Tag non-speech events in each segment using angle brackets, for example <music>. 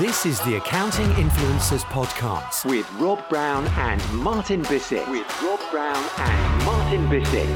This is the Accounting Influencers Podcast with Rob Brown and Martin Bissett. With Rob Brown and Martin Bissett.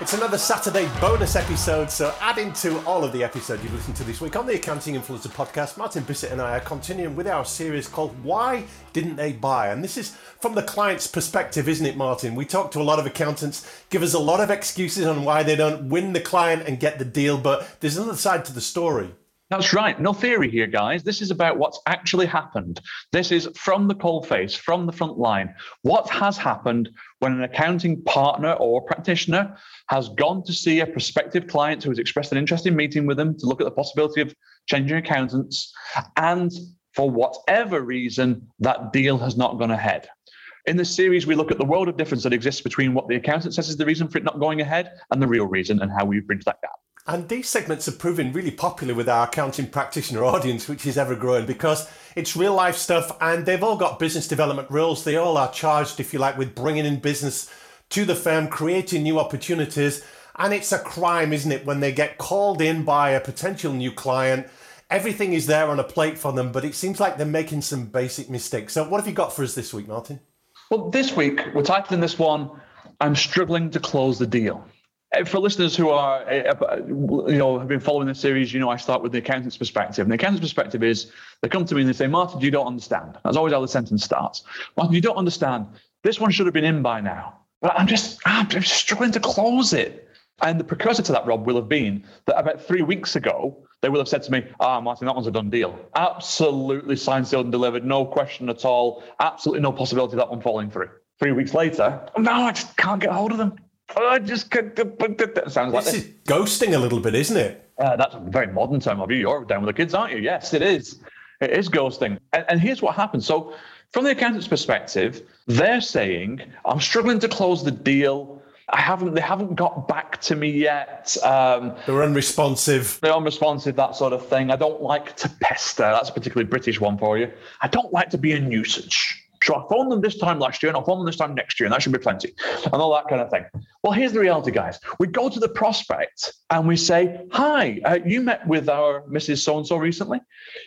It's another Saturday bonus episode, so adding to all of the episodes you've listened to this week on the Accounting Influencer podcast, Martin Bissett and I are continuing with our series called Why Didn't They Buy? And this is from the client's perspective, isn't it, Martin? We talk to a lot of accountants, give us a lot of excuses on why they don't win the client and get the deal, but there's another side to the story. That's right. No theory here, guys. This is about what's actually happened. This is from the coal face, from the front line. What has happened when an accounting partner or practitioner has gone to see a prospective client who has expressed an interest in meeting with them to look at the possibility of changing accountants, and for whatever reason, that deal has not gone ahead. In this series, we look at the world of difference that exists between what the accountant says is the reason for it not going ahead and the real reason and how we bridge that gap. And these segments have proven really popular with our accounting practitioner audience, which is ever growing because it's real life stuff and they've all got business development roles. They all are charged, if you like, with bringing in business to the firm, creating new opportunities. And it's a crime, isn't it, when they get called in by a potential new client? Everything is there on a plate for them, but it seems like they're making some basic mistakes. So, what have you got for us this week, Martin? Well, this week, we're titling this one, I'm Struggling to Close the Deal. Uh, for listeners who are, uh, uh, you know, have been following this series, you know, I start with the accountant's perspective. And the accountant's perspective is they come to me and they say, Martin, you don't understand. That's always how the sentence starts. Martin, you don't understand. This one should have been in by now. But I'm just, I'm just struggling to close it. And the precursor to that, Rob, will have been that about three weeks ago, they will have said to me, Ah, Martin, that one's a done deal. Absolutely signed, sealed, and delivered. No question at all. Absolutely no possibility of that one falling through. Three weeks later, no, I just can't get hold of them. I just. That sounds like this, this is ghosting a little bit, isn't it? Uh, that's a very modern term of you. You're down with the kids, aren't you? Yes, it is. It is ghosting. And, and here's what happens. So, from the accountant's perspective, they're saying, "I'm struggling to close the deal." I haven't. They haven't got back to me yet. Um, they're unresponsive. They're unresponsive. That sort of thing. I don't like to pester. That's a particularly British one for you. I don't like to be a nuisance. So I phoned them this time last year and I'll phone them this time next year, and that should be plenty, and all that kind of thing. Well, here's the reality, guys. We go to the prospect and we say, Hi, uh, you met with our Mrs. So and so recently?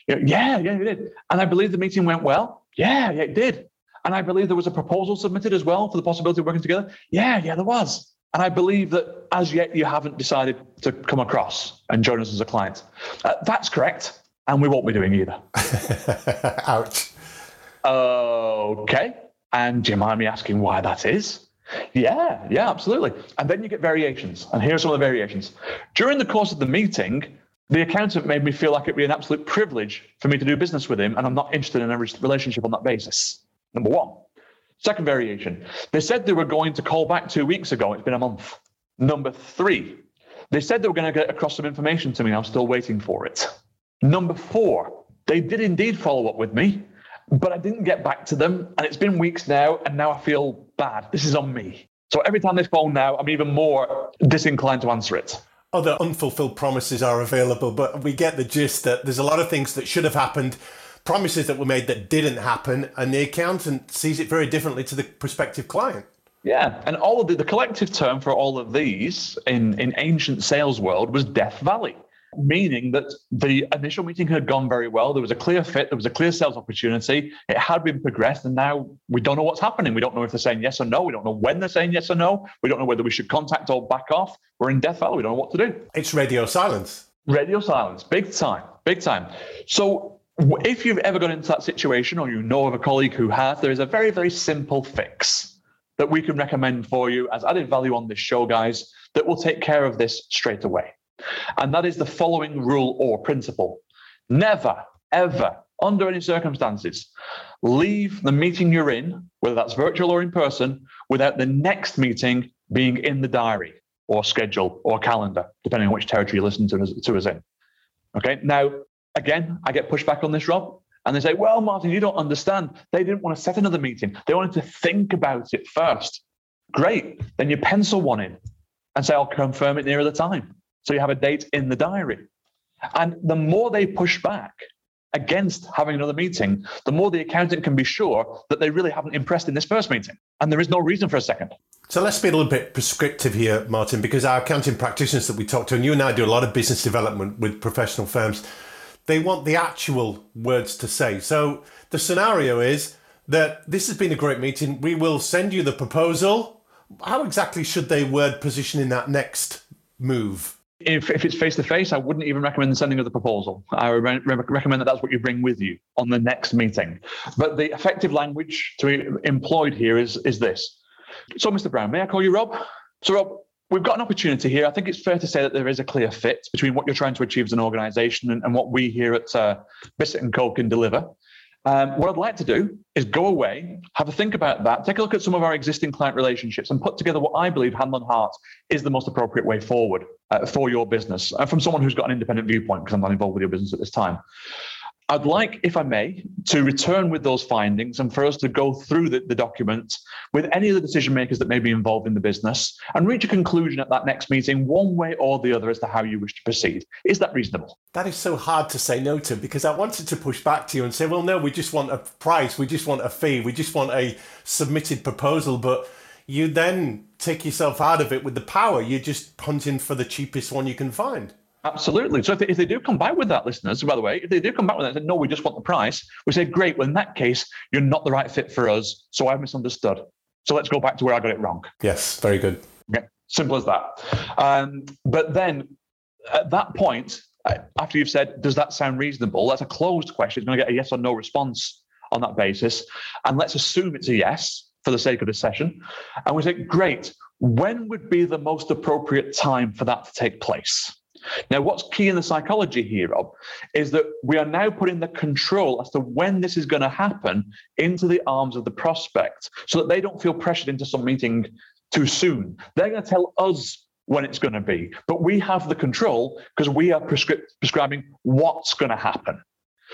You know, yeah, yeah, you did. And I believe the meeting went well. Yeah, yeah, it did. And I believe there was a proposal submitted as well for the possibility of working together. Yeah, yeah, there was. And I believe that as yet you haven't decided to come across and join us as a client. Uh, that's correct. And we won't be doing either. <laughs> Ouch. Okay. And do you mind me asking why that is? Yeah, yeah, absolutely. And then you get variations. And here are some of the variations. During the course of the meeting, the accountant made me feel like it'd be an absolute privilege for me to do business with him, and I'm not interested in a relationship on that basis. Number one. Second variation, they said they were going to call back two weeks ago. It's been a month. Number three, they said they were going to get across some information to me. I'm still waiting for it. Number four, they did indeed follow up with me, but I didn't get back to them. And it's been weeks now, and now I feel bad. This is on me. So every time they phone now, I'm even more disinclined to answer it. Other unfulfilled promises are available, but we get the gist that there's a lot of things that should have happened, promises that were made that didn't happen, and the accountant sees it very differently to the prospective client. Yeah, and all of the, the collective term for all of these in, in ancient sales world was Death Valley meaning that the initial meeting had gone very well. There was a clear fit, there was a clear sales opportunity. It had been progressed, and now we don't know what's happening. We don't know if they're saying yes or no. We don't know when they're saying yes or no. We don't know whether we should contact or back off. We're in Death Valley. We don't know what to do. It's radio silence. Radio silence, big time, big time. So if you've ever got into that situation or you know of a colleague who has, there is a very, very simple fix that we can recommend for you as added value on this show, guys, that will take care of this straight away. And that is the following rule or principle never, ever, under any circumstances, leave the meeting you're in, whether that's virtual or in person, without the next meeting being in the diary or schedule or calendar, depending on which territory you listen to us, to us in. Okay. Now, again, I get pushback on this, Rob. And they say, well, Martin, you don't understand. They didn't want to set another meeting. They wanted to think about it first. Great. Then you pencil one in and say, I'll confirm it nearer the time. So you have a date in the diary. And the more they push back against having another meeting, the more the accountant can be sure that they really haven't impressed in this first meeting. And there is no reason for a second. So let's be a little bit prescriptive here, Martin, because our accounting practitioners that we talk to, and you and I do a lot of business development with professional firms, They want the actual words to say. So the scenario is that this has been a great meeting. We will send you the proposal. How exactly should they word position in that next move? If, if it's face to face, I wouldn't even recommend the sending of the proposal. I re- recommend that that's what you bring with you on the next meeting. But the effective language to be employed here is, is this. So, Mr. Brown, may I call you Rob? So, Rob, we've got an opportunity here. I think it's fair to say that there is a clear fit between what you're trying to achieve as an organization and, and what we here at uh, Bissett and Co can deliver. Um, what I'd like to do is go away, have a think about that, take a look at some of our existing client relationships, and put together what I believe, hand on heart, is the most appropriate way forward uh, for your business. Uh, from someone who's got an independent viewpoint, because I'm not involved with your business at this time. I'd like, if I may, to return with those findings and for us to go through the, the document with any of the decision makers that may be involved in the business and reach a conclusion at that next meeting, one way or the other, as to how you wish to proceed. Is that reasonable? That is so hard to say no to because I wanted to push back to you and say, well, no, we just want a price, we just want a fee, we just want a submitted proposal. But you then take yourself out of it with the power. You're just punting for the cheapest one you can find. Absolutely. So if they, if they do come back with that, listeners, by the way, if they do come back with that and say, no, we just want the price, we say, great. Well, in that case, you're not the right fit for us. So I've misunderstood. So let's go back to where I got it wrong. Yes, very good. Okay, simple as that. Um, but then at that point, after you've said, does that sound reasonable? That's a closed question. It's going to get a yes or no response on that basis. And let's assume it's a yes for the sake of this session. And we say, great. When would be the most appropriate time for that to take place? Now, what's key in the psychology here, Rob, is that we are now putting the control as to when this is going to happen into the arms of the prospect so that they don't feel pressured into some meeting too soon. They're going to tell us when it's going to be, but we have the control because we are prescri- prescribing what's going to happen.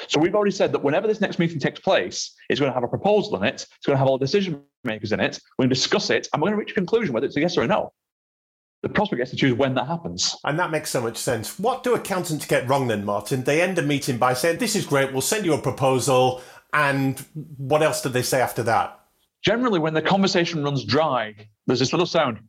So we've already said that whenever this next meeting takes place, it's going to have a proposal in it. It's going to have all decision makers in it. We're going to discuss it, and we're going to reach a conclusion whether it's a yes or a no the prospect gets to choose when that happens. And that makes so much sense. What do accountants get wrong then, Martin? They end a meeting by saying, This is great, we'll send you a proposal. And what else do they say after that? Generally, when the conversation runs dry, there's this little sound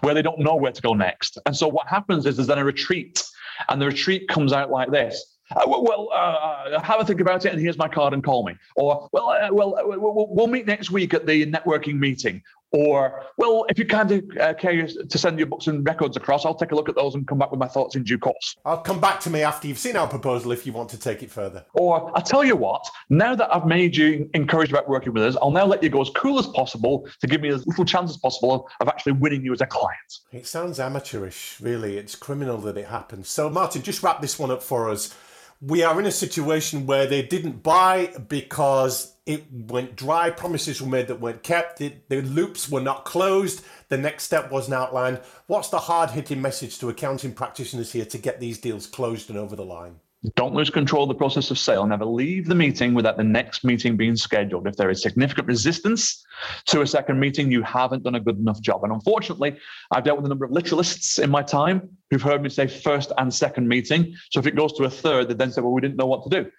where they don't know where to go next. And so what happens is there's then a retreat, and the retreat comes out like this. Uh, well, uh, uh, have a think about it, and here's my card, and call me. Or, well, uh, well, uh, we'll, we'll meet next week at the networking meeting. Or, well, if you can't uh, care to send your books and records across, I'll take a look at those and come back with my thoughts in due course. I'll come back to me after you've seen our proposal if you want to take it further. Or, I'll tell you what, now that I've made you encouraged about working with us, I'll now let you go as cool as possible to give me as little chance as possible of actually winning you as a client. It sounds amateurish, really. It's criminal that it happens. So, Martin, just wrap this one up for us we are in a situation where they didn't buy because it went dry. Promises were made that weren't kept. The, the loops were not closed. The next step wasn't outlined. What's the hard hitting message to accounting practitioners here to get these deals closed and over the line? Don't lose control of the process of sale. Never leave the meeting without the next meeting being scheduled. If there is significant resistance to a second meeting, you haven't done a good enough job. And unfortunately, I've dealt with a number of literalists in my time who've heard me say first and second meeting. So if it goes to a third, they then say, well, we didn't know what to do.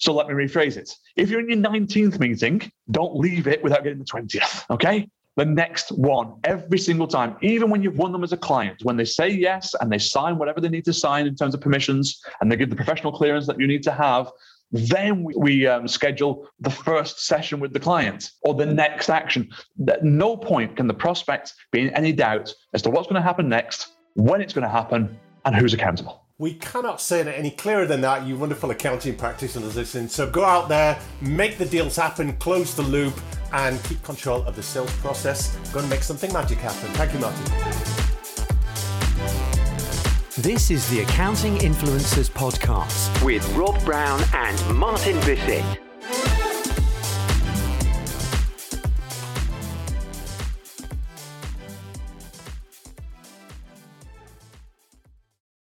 So let me rephrase it. If you're in your 19th meeting, don't leave it without getting the 20th. Okay the next one every single time, even when you've won them as a client, when they say yes and they sign whatever they need to sign in terms of permissions and they give the professional clearance that you need to have, then we, we um, schedule the first session with the client or the next action. At no point can the prospect be in any doubt as to what's going to happen next, when it's going to happen, and who's accountable. We cannot say it any clearer than that, you wonderful accounting practitioners listening. So go out there, make the deals happen, close the loop, and keep control of the sales process. Go and make something magic happen. Thank you, Martin. This is the Accounting Influencers Podcast with Rob Brown and Martin Bissett.